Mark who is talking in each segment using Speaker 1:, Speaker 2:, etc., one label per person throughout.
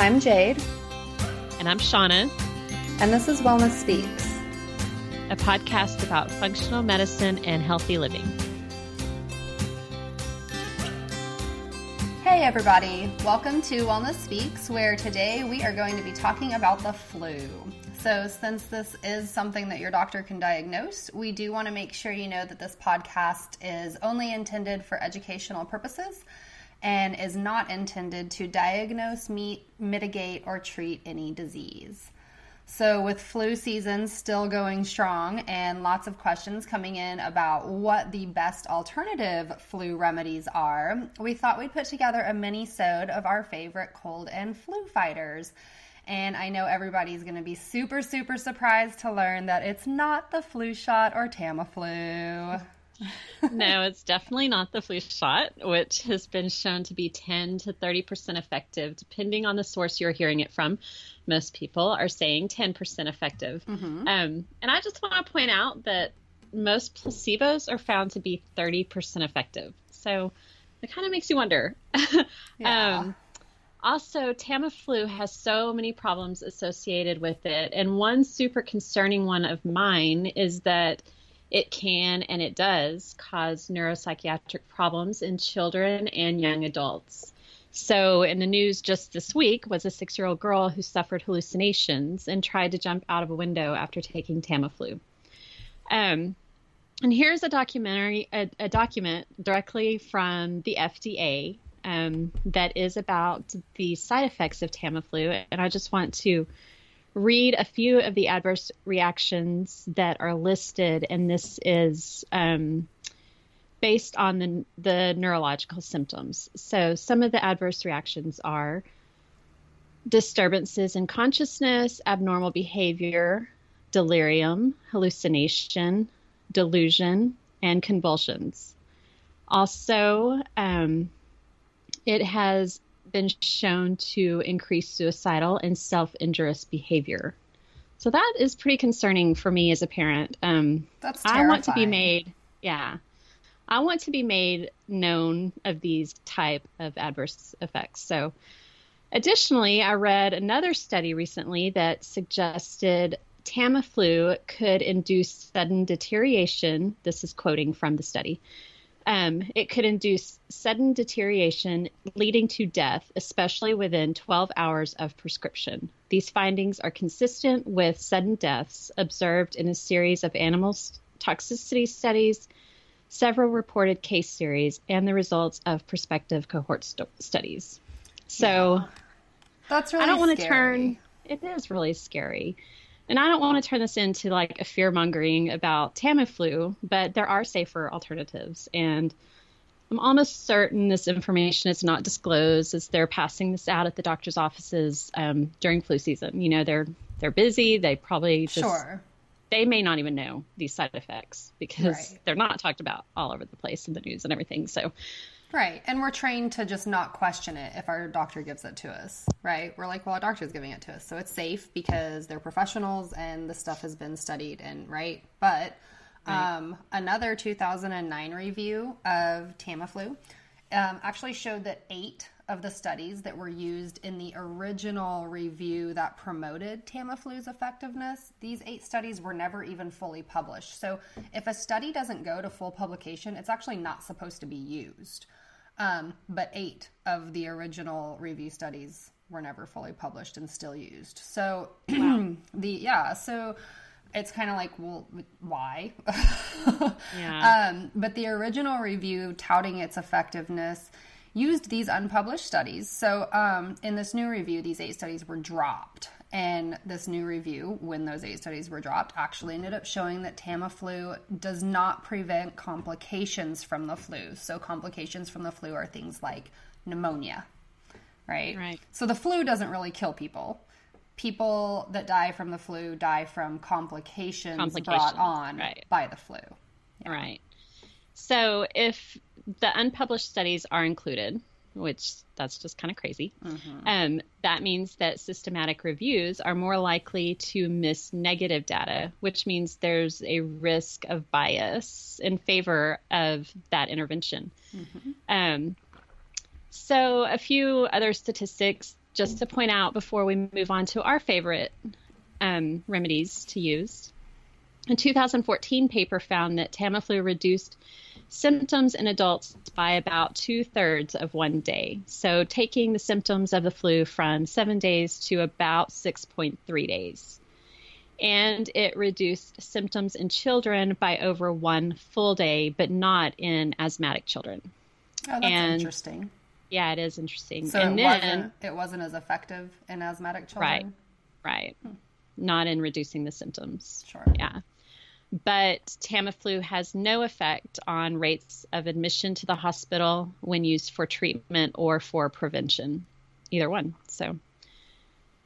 Speaker 1: I'm Jade.
Speaker 2: And I'm Shauna.
Speaker 1: And this is Wellness Speaks,
Speaker 2: a podcast about functional medicine and healthy living.
Speaker 1: Hey, everybody. Welcome to Wellness Speaks, where today we are going to be talking about the flu. So, since this is something that your doctor can diagnose, we do want to make sure you know that this podcast is only intended for educational purposes and is not intended to diagnose, meet, mitigate, or treat any disease. So, with flu season still going strong and lots of questions coming in about what the best alternative flu remedies are, we thought we'd put together a mini sode of our favorite cold and flu fighters. And I know everybody's going to be super, super surprised to learn that it's not the flu shot or Tamiflu.
Speaker 2: no, it's definitely not the flu shot, which has been shown to be 10 to 30% effective, depending on the source you're hearing it from. Most people are saying 10% effective. Mm-hmm. Um, and I just want to point out that most placebos are found to be 30% effective. So it kind of makes you wonder. yeah. um, also, Tamiflu has so many problems associated with it. And one super concerning one of mine is that it can and it does cause neuropsychiatric problems in children and young adults. So, in the news just this week was a six year old girl who suffered hallucinations and tried to jump out of a window after taking Tamiflu. Um, and here's a documentary, a, a document directly from the FDA um, that is about the side effects of Tamiflu. And I just want to read a few of the adverse reactions that are listed, and this is um, based on the, the neurological symptoms. So, some of the adverse reactions are disturbances in consciousness, abnormal behavior, delirium, hallucination, delusion, and convulsions. Also, um, it has been shown to increase suicidal and self injurious behavior. So that is pretty concerning for me as a parent. Um,
Speaker 1: That's terrifying.
Speaker 2: I want to be made, yeah, I want to be made known of these type of adverse effects. So, additionally, I read another study recently that suggested Tamiflu could induce sudden deterioration. This is quoting from the study um, it could induce sudden deterioration leading to death, especially within 12 hours of prescription. These findings are consistent with sudden deaths observed in a series of animal toxicity studies, several reported case series, and the results of prospective cohort st- studies. So, yeah.
Speaker 1: that's really
Speaker 2: I don't
Speaker 1: want
Speaker 2: to turn. It is really scary. And I don't want to turn this into like a fear mongering about Tamiflu, but there are safer alternatives. And I'm almost certain this information is not disclosed as they're passing this out at the doctor's offices um, during flu season. You know, they're they're busy. They probably just
Speaker 1: sure.
Speaker 2: they may not even know these side effects because right. they're not talked about all over the place in the news and everything. So
Speaker 1: Right. And we're trained to just not question it if our doctor gives it to us, right? We're like, well, our doctor's giving it to us. So it's safe because they're professionals and the stuff has been studied and right. But right. Um, another 2009 review of Tamiflu um, actually showed that eight of the studies that were used in the original review that promoted Tamiflu's effectiveness, these eight studies were never even fully published. So if a study doesn't go to full publication, it's actually not supposed to be used. Um, but eight of the original review studies were never fully published and still used. So wow. the yeah, so it's kind of like, well, why?
Speaker 2: yeah.
Speaker 1: Um, but the original review touting its effectiveness used these unpublished studies. So um, in this new review, these eight studies were dropped. And this new review, when those eight studies were dropped, actually ended up showing that Tamiflu does not prevent complications from the flu. So, complications from the flu are things like pneumonia, right?
Speaker 2: Right.
Speaker 1: So, the flu doesn't really kill people. People that die from the flu die from complications, complications brought on right. by the flu.
Speaker 2: Yeah. Right. So, if the unpublished studies are included, which that's just kind of crazy. Mm-hmm. Um, that means that systematic reviews are more likely to miss negative data, which means there's a risk of bias in favor of that intervention. Mm-hmm. Um, so, a few other statistics just to point out before we move on to our favorite um, remedies to use, a 2014 paper found that Tamiflu reduced symptoms in adults by about two thirds of one day. So, taking the symptoms of the flu from seven days to about 6.3 days. And it reduced symptoms in children by over one full day, but not in asthmatic children.
Speaker 1: Oh, that's and, interesting.
Speaker 2: Yeah, it is interesting.
Speaker 1: So and it, then, wasn't, it wasn't as effective in asthmatic children?
Speaker 2: Right, right. Hmm. Not in reducing the symptoms.
Speaker 1: Sure.
Speaker 2: Yeah but Tamiflu has no effect on rates of admission to the hospital when used for treatment or for prevention, either one. So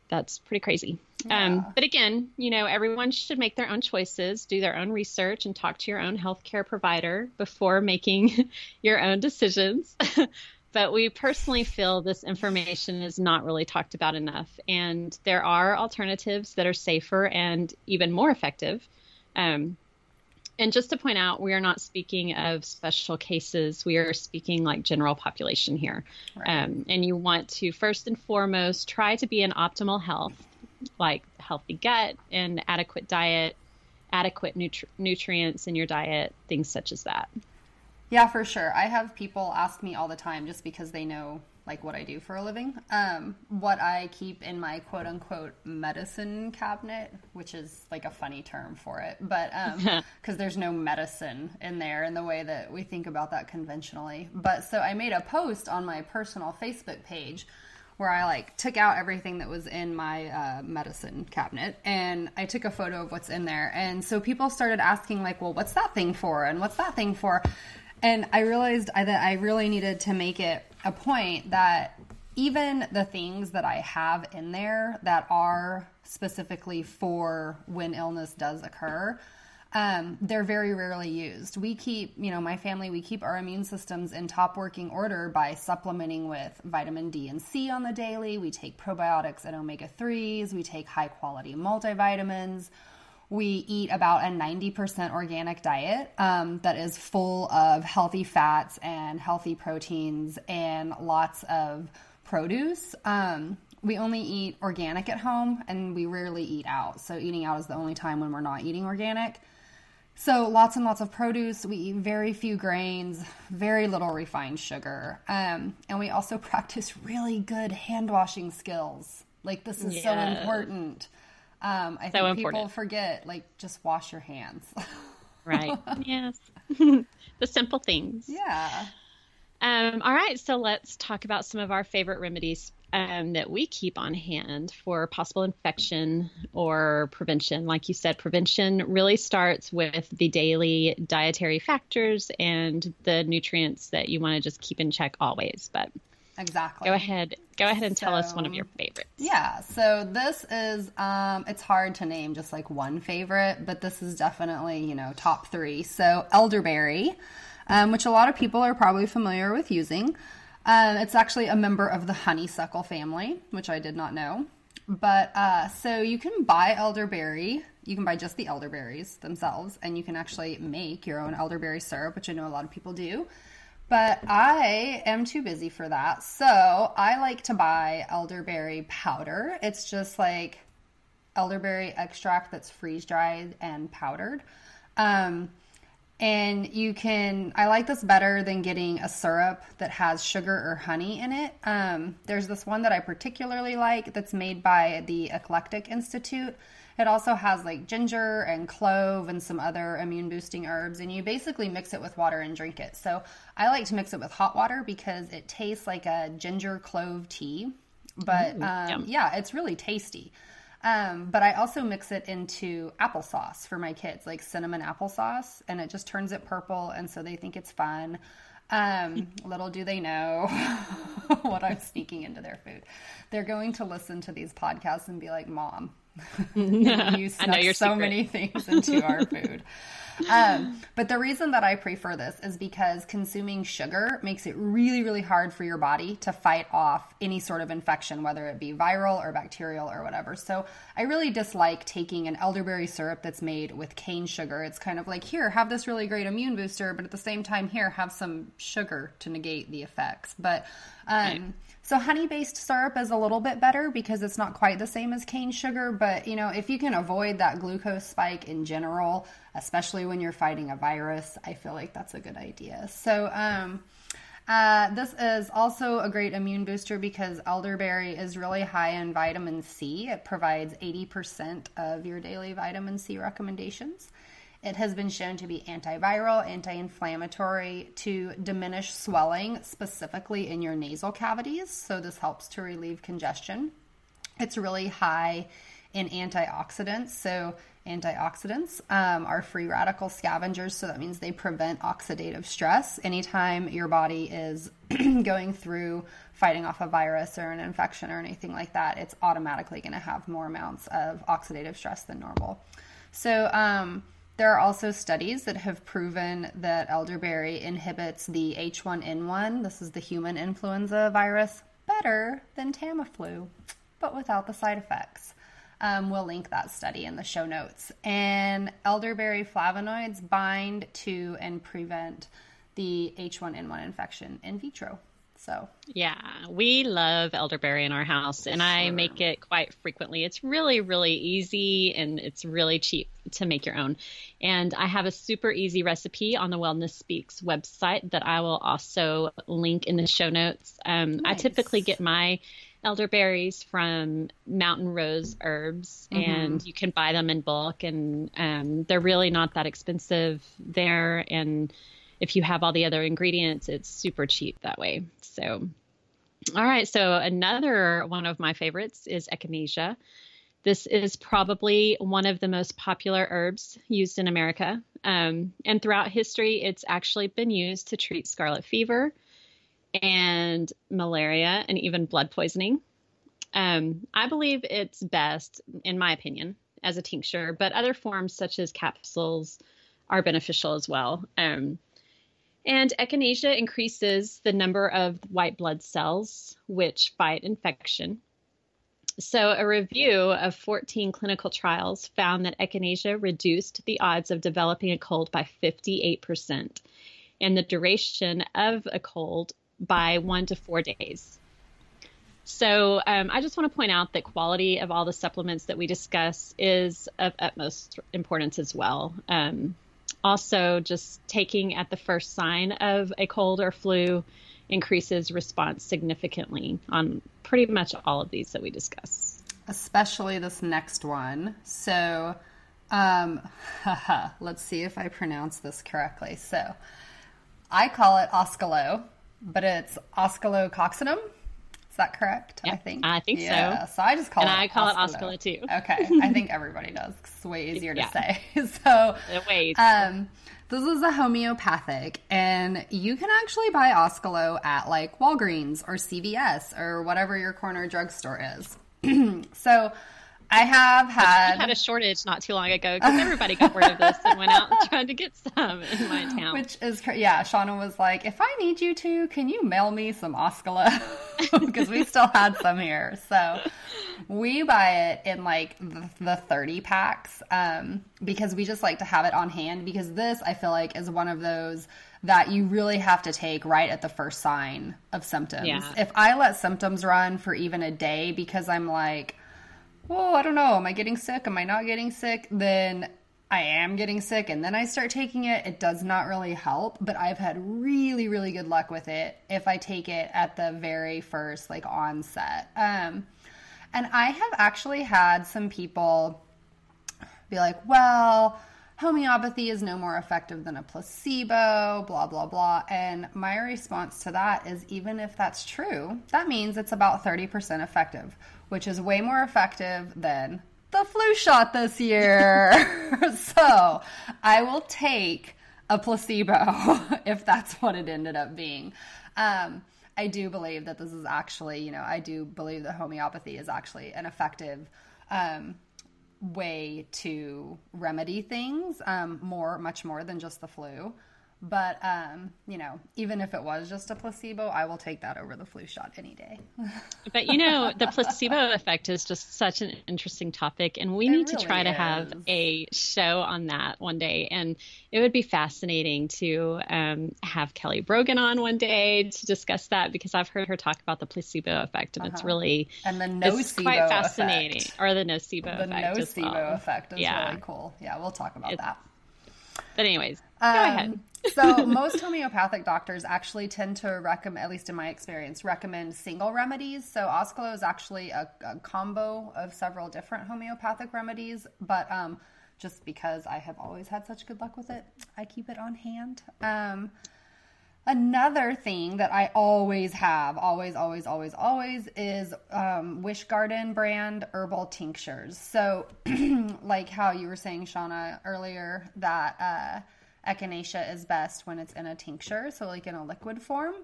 Speaker 2: that's pretty crazy. Yeah. Um, but again, you know, everyone should make their own choices, do their own research, and talk to your own healthcare provider before making your own decisions. but we personally feel this information is not really talked about enough. And there are alternatives that are safer and even more effective um, and just to point out, we are not speaking of special cases. We are speaking like general population here. Right. Um, and you want to first and foremost try to be in optimal health, like healthy gut and adequate diet, adequate nutri- nutrients in your diet, things such as that.
Speaker 1: Yeah, for sure. I have people ask me all the time just because they know like what I do for a living, um, what I keep in my quote unquote medicine cabinet, which is like a funny term for it, but because um, there's no medicine in there in the way that we think about that conventionally. But so I made a post on my personal Facebook page where I like took out everything that was in my uh, medicine cabinet and I took a photo of what's in there. And so people started asking like, well, what's that thing for? And what's that thing for? And I realized I, that I really needed to make it a point that even the things that I have in there that are specifically for when illness does occur, um, they're very rarely used. We keep, you know, my family, we keep our immune systems in top working order by supplementing with vitamin D and C on the daily. We take probiotics and omega 3s. We take high quality multivitamins we eat about a 90% organic diet um, that is full of healthy fats and healthy proteins and lots of produce. Um, we only eat organic at home and we rarely eat out. So, eating out is the only time when we're not eating organic. So, lots and lots of produce. We eat very few grains, very little refined sugar. Um, and we also practice really good hand washing skills. Like, this is so important. Um, I so think important. people forget, like, just wash your hands.
Speaker 2: right. Yes. the simple things.
Speaker 1: Yeah.
Speaker 2: Um, all right. So let's talk about some of our favorite remedies um, that we keep on hand for possible infection or prevention. Like you said, prevention really starts with the daily dietary factors and the nutrients that you want to just keep in check always. But
Speaker 1: Exactly.
Speaker 2: Go ahead. Go ahead and so, tell us one of your favorites.
Speaker 1: Yeah. So this is um it's hard to name just like one favorite, but this is definitely, you know, top 3. So elderberry, um, which a lot of people are probably familiar with using. Um, it's actually a member of the honeysuckle family, which I did not know. But uh, so you can buy elderberry. You can buy just the elderberries themselves, and you can actually make your own elderberry syrup, which I know a lot of people do. But I am too busy for that. So I like to buy elderberry powder. It's just like elderberry extract that's freeze dried and powdered. Um, and you can, I like this better than getting a syrup that has sugar or honey in it. Um, there's this one that I particularly like that's made by the Eclectic Institute. It also has like ginger and clove and some other immune boosting herbs, and you basically mix it with water and drink it. So I like to mix it with hot water because it tastes like a ginger clove tea. But um, yeah, it's really tasty. Um, but I also mix it into applesauce for my kids, like cinnamon applesauce, and it just turns it purple, and so they think it's fun. Um, little do they know what I'm sneaking into their food. They're going to listen to these podcasts and be like, Mom, you snuck so secret. many things into our food. Um, but the reason that I prefer this is because consuming sugar makes it really, really hard for your body to fight off any sort of infection, whether it be viral or bacterial or whatever. So I really dislike taking an elderberry syrup that's made with cane sugar. It's kind of like, here, have this really great immune booster, but at the same time, here, have some sugar to negate the effects. But um, right. So honey based syrup is a little bit better because it's not quite the same as cane sugar, but you know, if you can avoid that glucose spike in general, especially when you're fighting a virus, I feel like that's a good idea. So um uh, this is also a great immune booster because elderberry is really high in vitamin C. It provides 80% of your daily vitamin C recommendations. It has been shown to be antiviral, anti inflammatory, to diminish swelling, specifically in your nasal cavities. So, this helps to relieve congestion. It's really high in antioxidants. So, antioxidants um, are free radical scavengers. So, that means they prevent oxidative stress. Anytime your body is going through fighting off a virus or an infection or anything like that, it's automatically going to have more amounts of oxidative stress than normal. So, um, there are also studies that have proven that elderberry inhibits the H1N1, this is the human influenza virus, better than Tamiflu, but without the side effects. Um, we'll link that study in the show notes. And elderberry flavonoids bind to and prevent the H1N1 infection in vitro. So,
Speaker 2: yeah, we love elderberry in our house, and sure. I make it quite frequently. It's really, really easy and it's really cheap to make your own. And I have a super easy recipe on the Wellness Speaks website that I will also link in the show notes. Um, nice. I typically get my elderberries from Mountain Rose Herbs, mm-hmm. and you can buy them in bulk, and um, they're really not that expensive there. And if you have all the other ingredients, it's super cheap that way. So, all right. So, another one of my favorites is echinacea. This is probably one of the most popular herbs used in America. Um, and throughout history, it's actually been used to treat scarlet fever and malaria and even blood poisoning. Um, I believe it's best, in my opinion, as a tincture, but other forms such as capsules are beneficial as well. Um, and echinacea increases the number of white blood cells, which fight infection. So, a review of 14 clinical trials found that echinacea reduced the odds of developing a cold by 58% and the duration of a cold by one to four days. So, um, I just want to point out that quality of all the supplements that we discuss is of utmost importance as well. Um, also, just taking at the first sign of a cold or flu increases response significantly on pretty much all of these that we discuss.
Speaker 1: Especially this next one. So, um, let's see if I pronounce this correctly. So, I call it Oskalo, but it's Oscillococcinum. Is that correct?
Speaker 2: I
Speaker 1: think.
Speaker 2: I think
Speaker 1: yeah,
Speaker 2: so.
Speaker 1: So I just call
Speaker 2: and
Speaker 1: it.
Speaker 2: I call it Oscalo too.
Speaker 1: okay, I think everybody does. It's way easier to yeah. say. so
Speaker 2: way.
Speaker 1: Um, this is a homeopathic, and you can actually buy Oskalo at like Walgreens or CVS or whatever your corner drugstore is. so I have had
Speaker 2: had a shortage not too long ago because everybody got word of this and went out and tried to get some in my town.
Speaker 1: Which is yeah, Shauna was like, if I need you to, can you mail me some Oskalo because we still had some here. So we buy it in like the, the 30 packs um, because we just like to have it on hand because this I feel like is one of those that you really have to take right at the first sign of symptoms.
Speaker 2: Yeah.
Speaker 1: If I let symptoms run for even a day because I'm like well, I don't know, am I getting sick? Am I not getting sick? Then I am getting sick and then I start taking it. It does not really help, but I've had really, really good luck with it if I take it at the very first like onset. Um, and I have actually had some people be like, well, homeopathy is no more effective than a placebo, blah, blah, blah. And my response to that is even if that's true, that means it's about 30% effective which is way more effective than the flu shot this year. so I will take a placebo if that's what it ended up being. Um, I do believe that this is actually, you know, I do believe that homeopathy is actually an effective um, way to remedy things um, more, much more than just the flu. But um, you know, even if it was just a placebo, I will take that over the flu shot any day.
Speaker 2: but you know, the placebo effect is just such an interesting topic, and we it need really to try is. to have a show on that one day. And it would be fascinating to um, have Kelly Brogan on one day to discuss that because I've heard her talk about the placebo effect, and uh-huh. it's really
Speaker 1: and the nocebo
Speaker 2: it's quite fascinating,
Speaker 1: effect.
Speaker 2: or the nocebo
Speaker 1: the
Speaker 2: effect.
Speaker 1: The
Speaker 2: nocebo
Speaker 1: well. effect is yeah. really cool. Yeah, we'll talk about that.
Speaker 2: But anyways, um, go ahead.
Speaker 1: So most homeopathic doctors actually tend to recommend, at least in my experience, recommend single remedies. So Oscolo is actually a, a combo of several different homeopathic remedies, but um, just because I have always had such good luck with it, I keep it on hand. Um, Another thing that I always have, always, always, always, always, is um, Wish Garden brand herbal tinctures. So, like how you were saying, Shauna, earlier, that uh, echinacea is best when it's in a tincture, so like in a liquid form.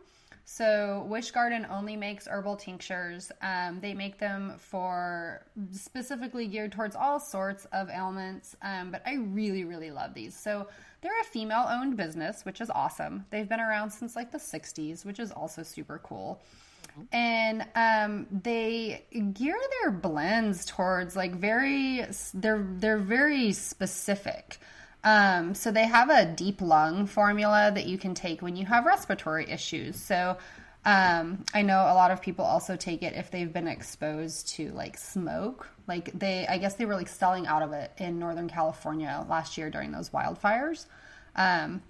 Speaker 1: So, Wish Garden only makes herbal tinctures. Um, they make them for specifically geared towards all sorts of ailments, um, but I really, really love these. So, they're a female owned business, which is awesome. They've been around since like the 60s, which is also super cool. And um, they gear their blends towards like very they're they're very specific. Um, so they have a deep lung formula that you can take when you have respiratory issues. So um, I know a lot of people also take it if they've been exposed to like smoke. Like they, I guess they were like selling out of it in Northern California last year during those wildfires. Um,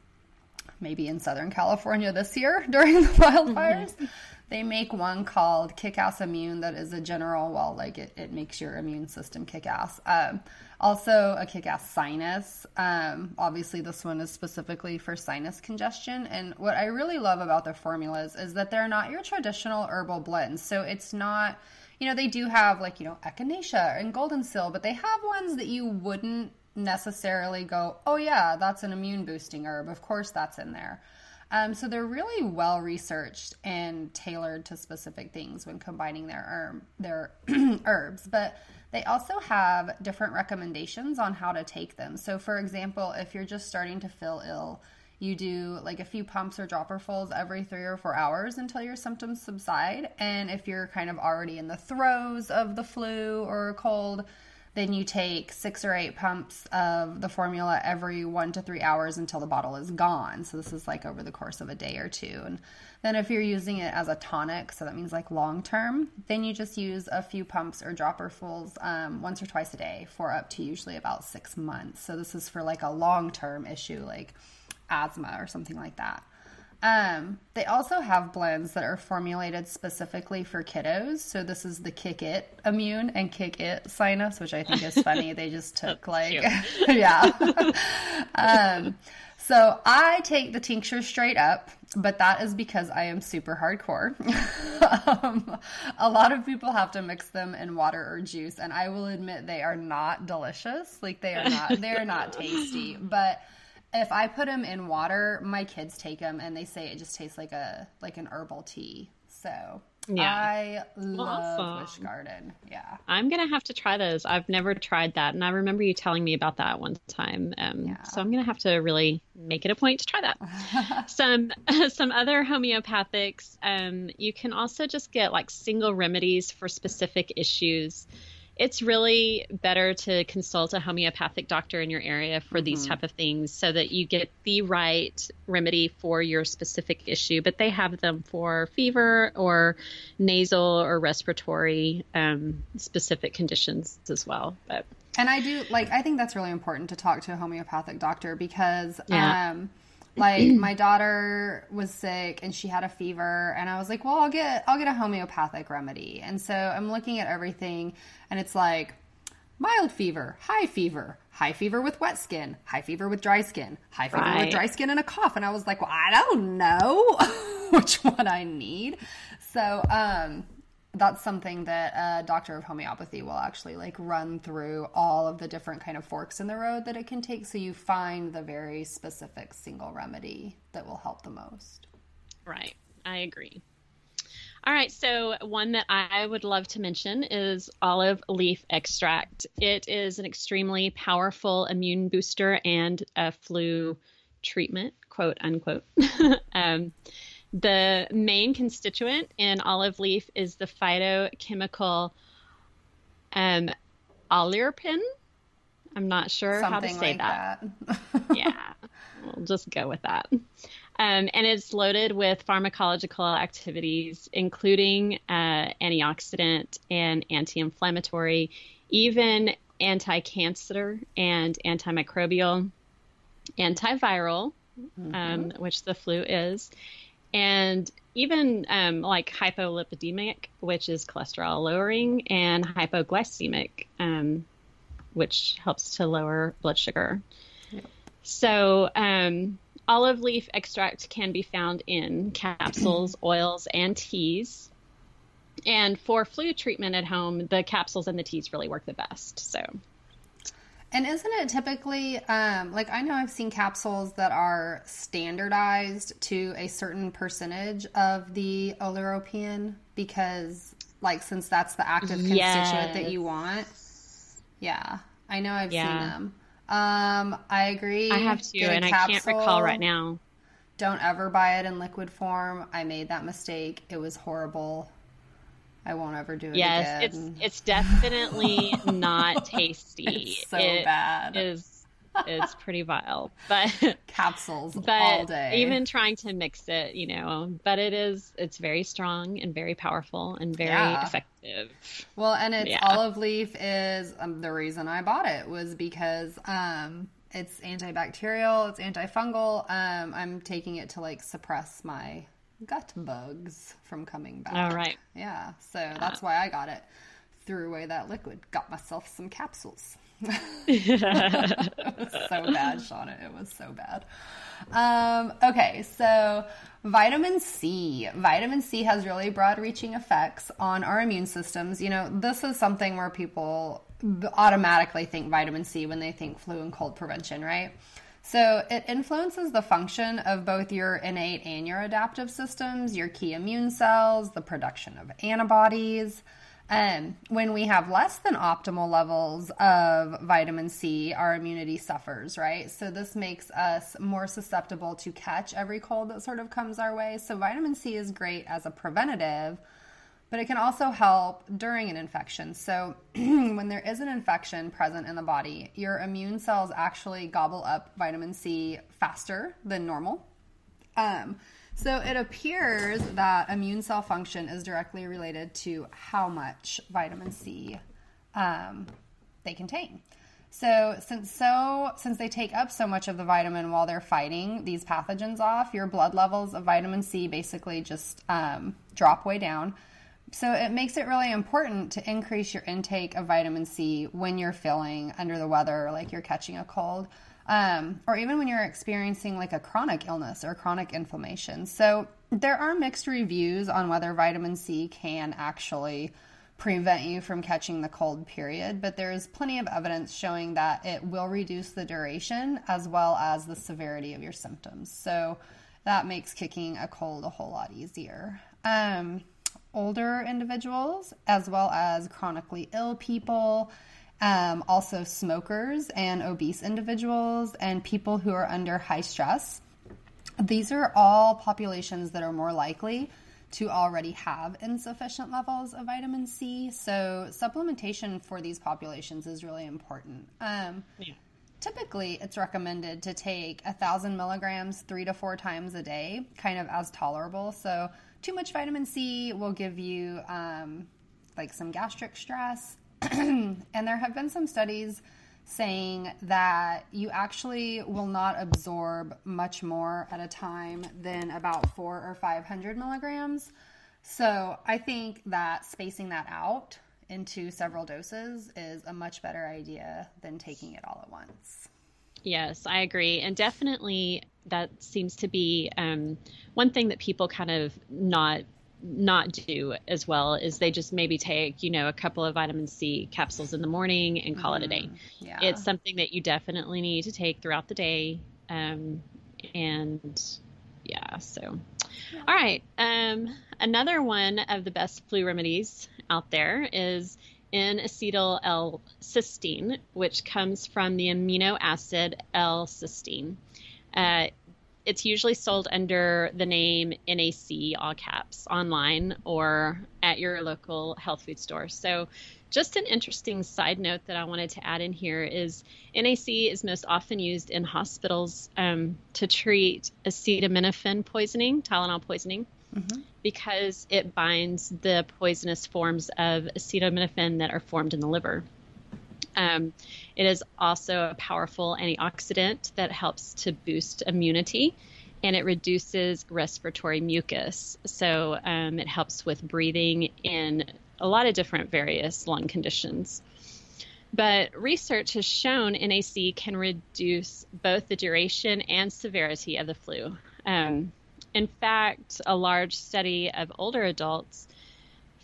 Speaker 1: maybe in Southern California this year during the wildfires. Mm-hmm. They make one called Kick Ass Immune that is a general, well, like it, it makes your immune system kick ass. Um, also, a kick ass sinus. Um, obviously, this one is specifically for sinus congestion. And what I really love about their formulas is that they're not your traditional herbal blends. So it's not, you know, they do have like, you know, echinacea and golden seal, but they have ones that you wouldn't necessarily go, oh, yeah, that's an immune boosting herb. Of course, that's in there. Um, so they're really well researched and tailored to specific things when combining their herb, their herbs. But they also have different recommendations on how to take them. So, for example, if you're just starting to feel ill, you do like a few pumps or dropperfuls every three or four hours until your symptoms subside. And if you're kind of already in the throes of the flu or cold, then you take six or eight pumps of the formula every one to three hours until the bottle is gone. So this is like over the course of a day or two. And then if you're using it as a tonic, so that means like long term, then you just use a few pumps or dropperfuls um, once or twice a day for up to usually about six months. So this is for like a long term issue like asthma or something like that. Um, they also have blends that are formulated specifically for kiddos. So this is the Kick It Immune and Kick It Sinus, which I think is funny. they just took like, yeah. um, so I take the tincture straight up, but that is because I am super hardcore. um, a lot of people have to mix them in water or juice, and I will admit they are not delicious. Like they are not, they are not tasty, but if I put them in water, my kids take them and they say it just tastes like a like an herbal tea. So yeah. I love awesome. Wish Garden. Yeah.
Speaker 2: I'm going to have to try those. I've never tried that. And I remember you telling me about that one time. Um, yeah. So I'm going to have to really make it a point to try that. some some other homeopathics, um, you can also just get like single remedies for specific issues it's really better to consult a homeopathic doctor in your area for mm-hmm. these type of things so that you get the right remedy for your specific issue but they have them for fever or nasal or respiratory um, specific conditions as well but
Speaker 1: and i do like i think that's really important to talk to a homeopathic doctor because yeah. um like my daughter was sick and she had a fever and I was like, "Well, I'll get I'll get a homeopathic remedy." And so I'm looking at everything and it's like mild fever, high fever, high fever with wet skin, high fever with dry skin, high fever right. with dry skin and a cough. And I was like, well, I don't know which one I need. So, um, that's something that a doctor of homeopathy will actually like run through all of the different kind of forks in the road that it can take so you find the very specific single remedy that will help the most
Speaker 2: right i agree All right, so one that I would love to mention is olive leaf extract. It is an extremely powerful immune booster and a flu treatment, quote unquote. um, the main constituent in olive leaf is the phytochemical um, oleuropein. I'm not sure Something how to say like that. that. yeah, we'll just go with that. Um, and it's loaded with pharmacological activities, including uh, antioxidant and anti inflammatory, even anti cancer and antimicrobial, antiviral, mm-hmm. um, which the flu is, and even um, like hypolipidemic, which is cholesterol lowering, and hypoglycemic, um, which helps to lower blood sugar. So, um, Olive leaf extract can be found in capsules, oils, and teas. And for flu treatment at home, the capsules and the teas really work the best. So,
Speaker 1: and isn't it typically um, like I know I've seen capsules that are standardized to a certain percentage of the oleuropein because, like, since that's the active yes. constituent that you want. Yeah, I know I've yeah. seen them. Um, I agree.
Speaker 2: I have to, and capsule. I can't recall right now.
Speaker 1: Don't ever buy it in liquid form. I made that mistake. It was horrible. I won't ever do it yes,
Speaker 2: again. it's it's definitely not tasty.
Speaker 1: It's so it bad.
Speaker 2: Is it's pretty vile. But
Speaker 1: capsules but all day.
Speaker 2: Even trying to mix it, you know, but it is it's very strong and very powerful and very yeah. effective.
Speaker 1: Well, and it's yeah. olive leaf is um, the reason I bought it was because um it's antibacterial, it's antifungal. Um I'm taking it to like suppress my gut bugs from coming back.
Speaker 2: All right.
Speaker 1: Yeah, so that's why I got it. Threw away that liquid, got myself some capsules. so bad, Shauna. It was so bad. Um, okay, so vitamin C. Vitamin C has really broad reaching effects on our immune systems. You know, this is something where people automatically think vitamin C when they think flu and cold prevention, right? So it influences the function of both your innate and your adaptive systems, your key immune cells, the production of antibodies. Um, when we have less than optimal levels of vitamin C, our immunity suffers, right? So this makes us more susceptible to catch every cold that sort of comes our way. So vitamin C is great as a preventative, but it can also help during an infection. So when there is an infection present in the body, your immune cells actually gobble up vitamin C faster than normal. Um, so it appears that immune cell function is directly related to how much vitamin C um, they contain. So since so since they take up so much of the vitamin while they're fighting these pathogens off, your blood levels of vitamin C basically just um, drop way down. So it makes it really important to increase your intake of vitamin C when you're feeling under the weather, like you're catching a cold um, or even when you're experiencing like a chronic illness or chronic inflammation. So there are mixed reviews on whether vitamin C can actually prevent you from catching the cold period, but there's plenty of evidence showing that it will reduce the duration as well as the severity of your symptoms. So that makes kicking a cold a whole lot easier. Um, older individuals, as well as chronically ill people, um, also smokers and obese individuals and people who are under high stress. These are all populations that are more likely to already have insufficient levels of vitamin C. So, supplementation for these populations is really important. Um, yeah. Typically, it's recommended to take a thousand milligrams three to four times a day, kind of as tolerable. So, too much vitamin C will give you um, like some gastric stress. and there have been some studies saying that you actually will not absorb much more at a time than about four or 500 milligrams. So I think that spacing that out into several doses is a much better idea than taking it all at once.
Speaker 2: Yes, I agree. And definitely that seems to be um, one thing that people kind of not not do as well is they just maybe take you know a couple of vitamin c capsules in the morning and call mm, it a day mm-hmm. yeah. it's something that you definitely need to take throughout the day um, and yeah so All right. Um, another one of the best flu remedies out there is N-acetyl L-cysteine, which comes from the amino acid L-cysteine. Uh, it's usually sold under the name NAC, all caps, online or at your local health food store. So, just an interesting side note that I wanted to add in here is NAC is most often used in hospitals um, to treat acetaminophen poisoning, Tylenol poisoning, mm-hmm. because it binds the poisonous forms of acetaminophen that are formed in the liver. Um, it is also a powerful antioxidant that helps to boost immunity and it reduces respiratory mucus. So um, it helps with breathing in a lot of different various lung conditions. But research has shown NAC can reduce both the duration and severity of the flu. Um, in fact, a large study of older adults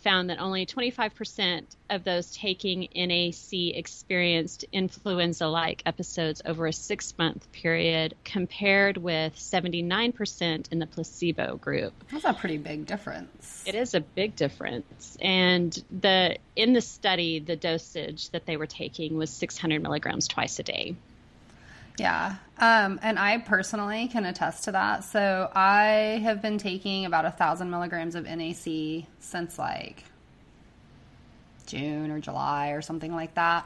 Speaker 2: found that only 25% of those taking NAC experienced influenza like episodes over a six month period, compared with 79% in the placebo group.
Speaker 1: That's a pretty big difference.
Speaker 2: It is a big difference. And the in the study, the dosage that they were taking was 600 milligrams twice a day.
Speaker 1: Yeah. Um, and I personally can attest to that. So I have been taking about a thousand milligrams of NAC since like June or July or something like that.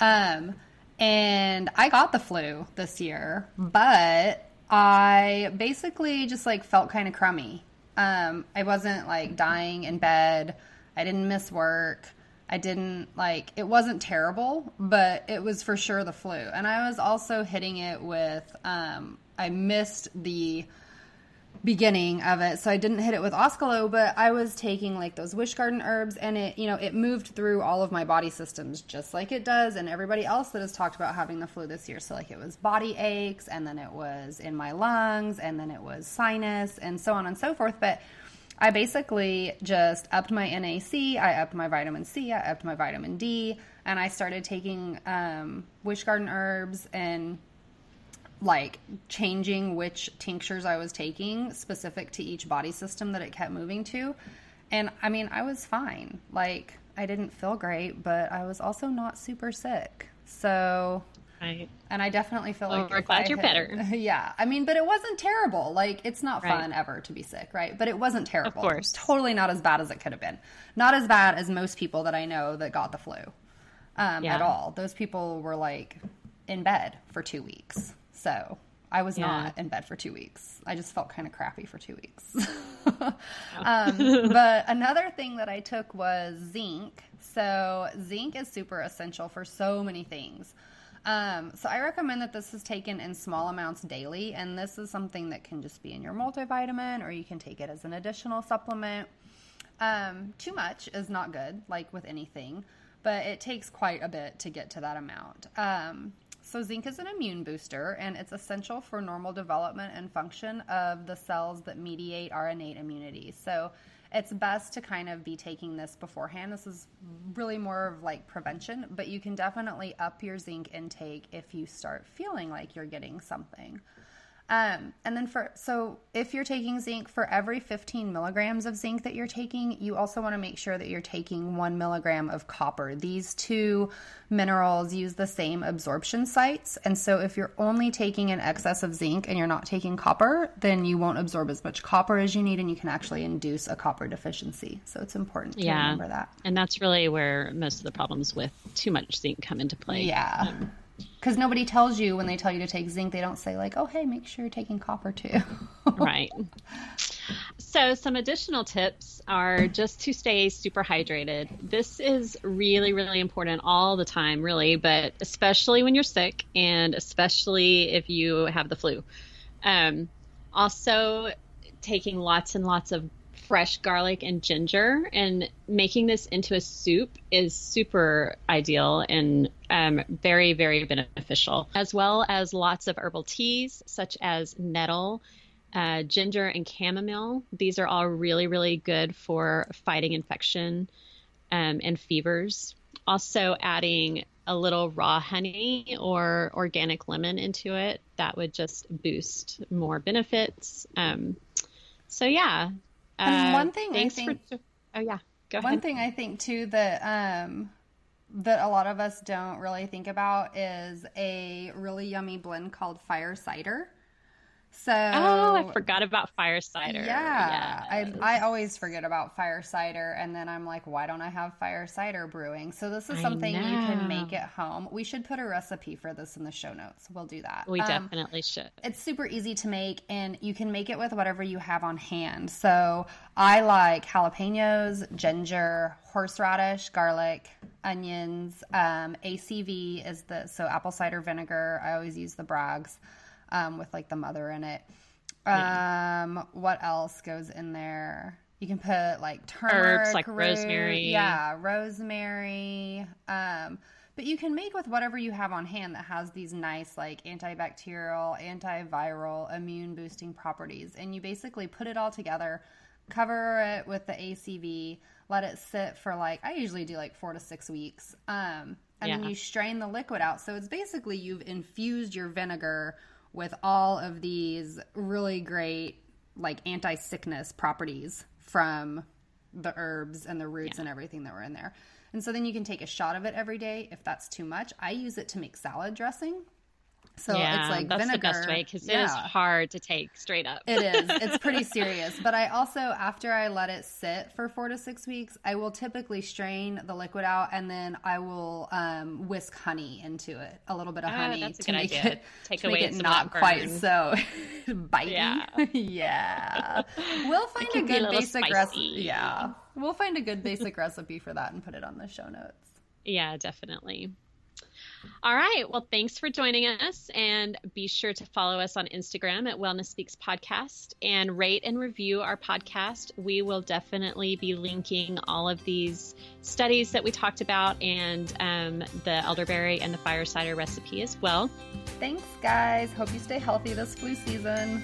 Speaker 1: Um, and I got the flu this year, but I basically just like felt kind of crummy. Um, I wasn't like dying in bed. I didn't miss work. I didn't like it wasn't terrible, but it was for sure the flu. And I was also hitting it with um, I missed the beginning of it, so I didn't hit it with Oscalo, but I was taking like those Wish Garden herbs, and it you know it moved through all of my body systems just like it does, and everybody else that has talked about having the flu this year. So like it was body aches, and then it was in my lungs, and then it was sinus, and so on and so forth, but I basically just upped my NAC, I upped my vitamin C, I upped my vitamin D, and I started taking um, Wish Garden herbs and like changing which tinctures I was taking specific to each body system that it kept moving to. And I mean, I was fine. Like, I didn't feel great, but I was also not super sick. So Right. And I definitely feel
Speaker 2: well,
Speaker 1: like
Speaker 2: we're glad you're
Speaker 1: had,
Speaker 2: better.
Speaker 1: Yeah. I mean, but it wasn't terrible. Like it's not right. fun ever to be sick, right? But it wasn't terrible.
Speaker 2: Of course.
Speaker 1: Totally not as bad as it could have been. Not as bad as most people that I know that got the flu. Um, yeah. at all. Those people were like in bed for two weeks. So I was yeah. not in bed for two weeks. I just felt kind of crappy for two weeks. um, but another thing that I took was zinc. So zinc is super essential for so many things. Um, so I recommend that this is taken in small amounts daily, and this is something that can just be in your multivitamin, or you can take it as an additional supplement. Um, too much is not good, like with anything, but it takes quite a bit to get to that amount. Um, so zinc is an immune booster, and it's essential for normal development and function of the cells that mediate our innate immunity. So it's best to kind of be taking this beforehand. This is really more of like prevention, but you can definitely up your zinc intake if you start feeling like you're getting something. Um, and then for so if you're taking zinc for every 15 milligrams of zinc that you're taking, you also want to make sure that you're taking one milligram of copper. These two minerals use the same absorption sites, and so if you're only taking an excess of zinc and you're not taking copper, then you won't absorb as much copper as you need, and you can actually induce a copper deficiency. So it's important to yeah. remember that.
Speaker 2: And that's really where most of the problems with too much zinc come into play.
Speaker 1: Yeah. Um, because nobody tells you when they tell you to take zinc, they don't say like, "Oh, hey, make sure you're taking copper too."
Speaker 2: right. So, some additional tips are just to stay super hydrated. This is really, really important all the time, really, but especially when you're sick and especially if you have the flu. Um, also, taking lots and lots of fresh garlic and ginger and making this into a soup is super ideal and um, very very beneficial as well as lots of herbal teas such as nettle uh, ginger and chamomile these are all really really good for fighting infection um, and fevers also adding a little raw honey or organic lemon into it that would just boost more benefits um, so yeah.
Speaker 1: And one thing I
Speaker 2: thanks
Speaker 1: think-
Speaker 2: for. Oh yeah, go
Speaker 1: One
Speaker 2: ahead.
Speaker 1: thing I think too that um, that a lot of us don't really think about is a really yummy blend called fire cider. So
Speaker 2: Oh, I forgot about fire cider.
Speaker 1: Yeah,
Speaker 2: Yes.
Speaker 1: I I always forget about fire cider, and then I'm like, why don't I have fire cider brewing? So this is something you can make at home. We should put a recipe for this in the show notes. We'll do that.
Speaker 2: we
Speaker 1: Um,
Speaker 2: definitely should.
Speaker 1: it's super easy to make and you can make it with whatever you have on hand. So I like jalapenos, ginger, horseradish, garlic, onions. Um, ACV is the so apple cider vinegar. I always use the Bragg's um, with like the mother in it. Um, what else goes in there? You can put like turmeric,
Speaker 2: like
Speaker 1: root-
Speaker 2: rosemary.
Speaker 1: yeah, rosemary. Um, but you can make with whatever you have on hand that has these nice like antibacterial, antiviral, immune boosting properties. And you basically put it all together, cover it with the ACV, let it sit for like I usually do like four to six weeks. Um, and then you strain the liquid out. So it's basically you've infused your vinegar with all of these really great like anti-sickness properties from the herbs and the roots and everything that were in there. And so then you can take a shot of it every day if that's too much. I use it to make salad dressing. So
Speaker 2: yeah,
Speaker 1: it's like
Speaker 2: that's
Speaker 1: vinegar.
Speaker 2: the best way because it is hard to take straight up.
Speaker 1: It is. It's pretty serious. But I also, after I let it sit for four to six weeks, I will typically strain the liquid out and then I will um, whisk honey into it, a little bit of
Speaker 2: Ah,
Speaker 1: honey
Speaker 2: a
Speaker 1: to make
Speaker 2: idea.
Speaker 1: it
Speaker 2: Take away
Speaker 1: make it not quite so bitey.
Speaker 2: Yeah.
Speaker 1: yeah. We'll find a
Speaker 2: you a
Speaker 1: good basic recipe. Yeah, we'll find a good basic recipe for that and put it on the show notes.
Speaker 2: Yeah, definitely. All right. Well, thanks for joining us. And be sure to follow us on Instagram at Wellness Speaks Podcast and rate and review our podcast. We will definitely be linking all of these studies that we talked about and um, the elderberry and the fire cider recipe as well.
Speaker 1: Thanks, guys. Hope you stay healthy this flu season.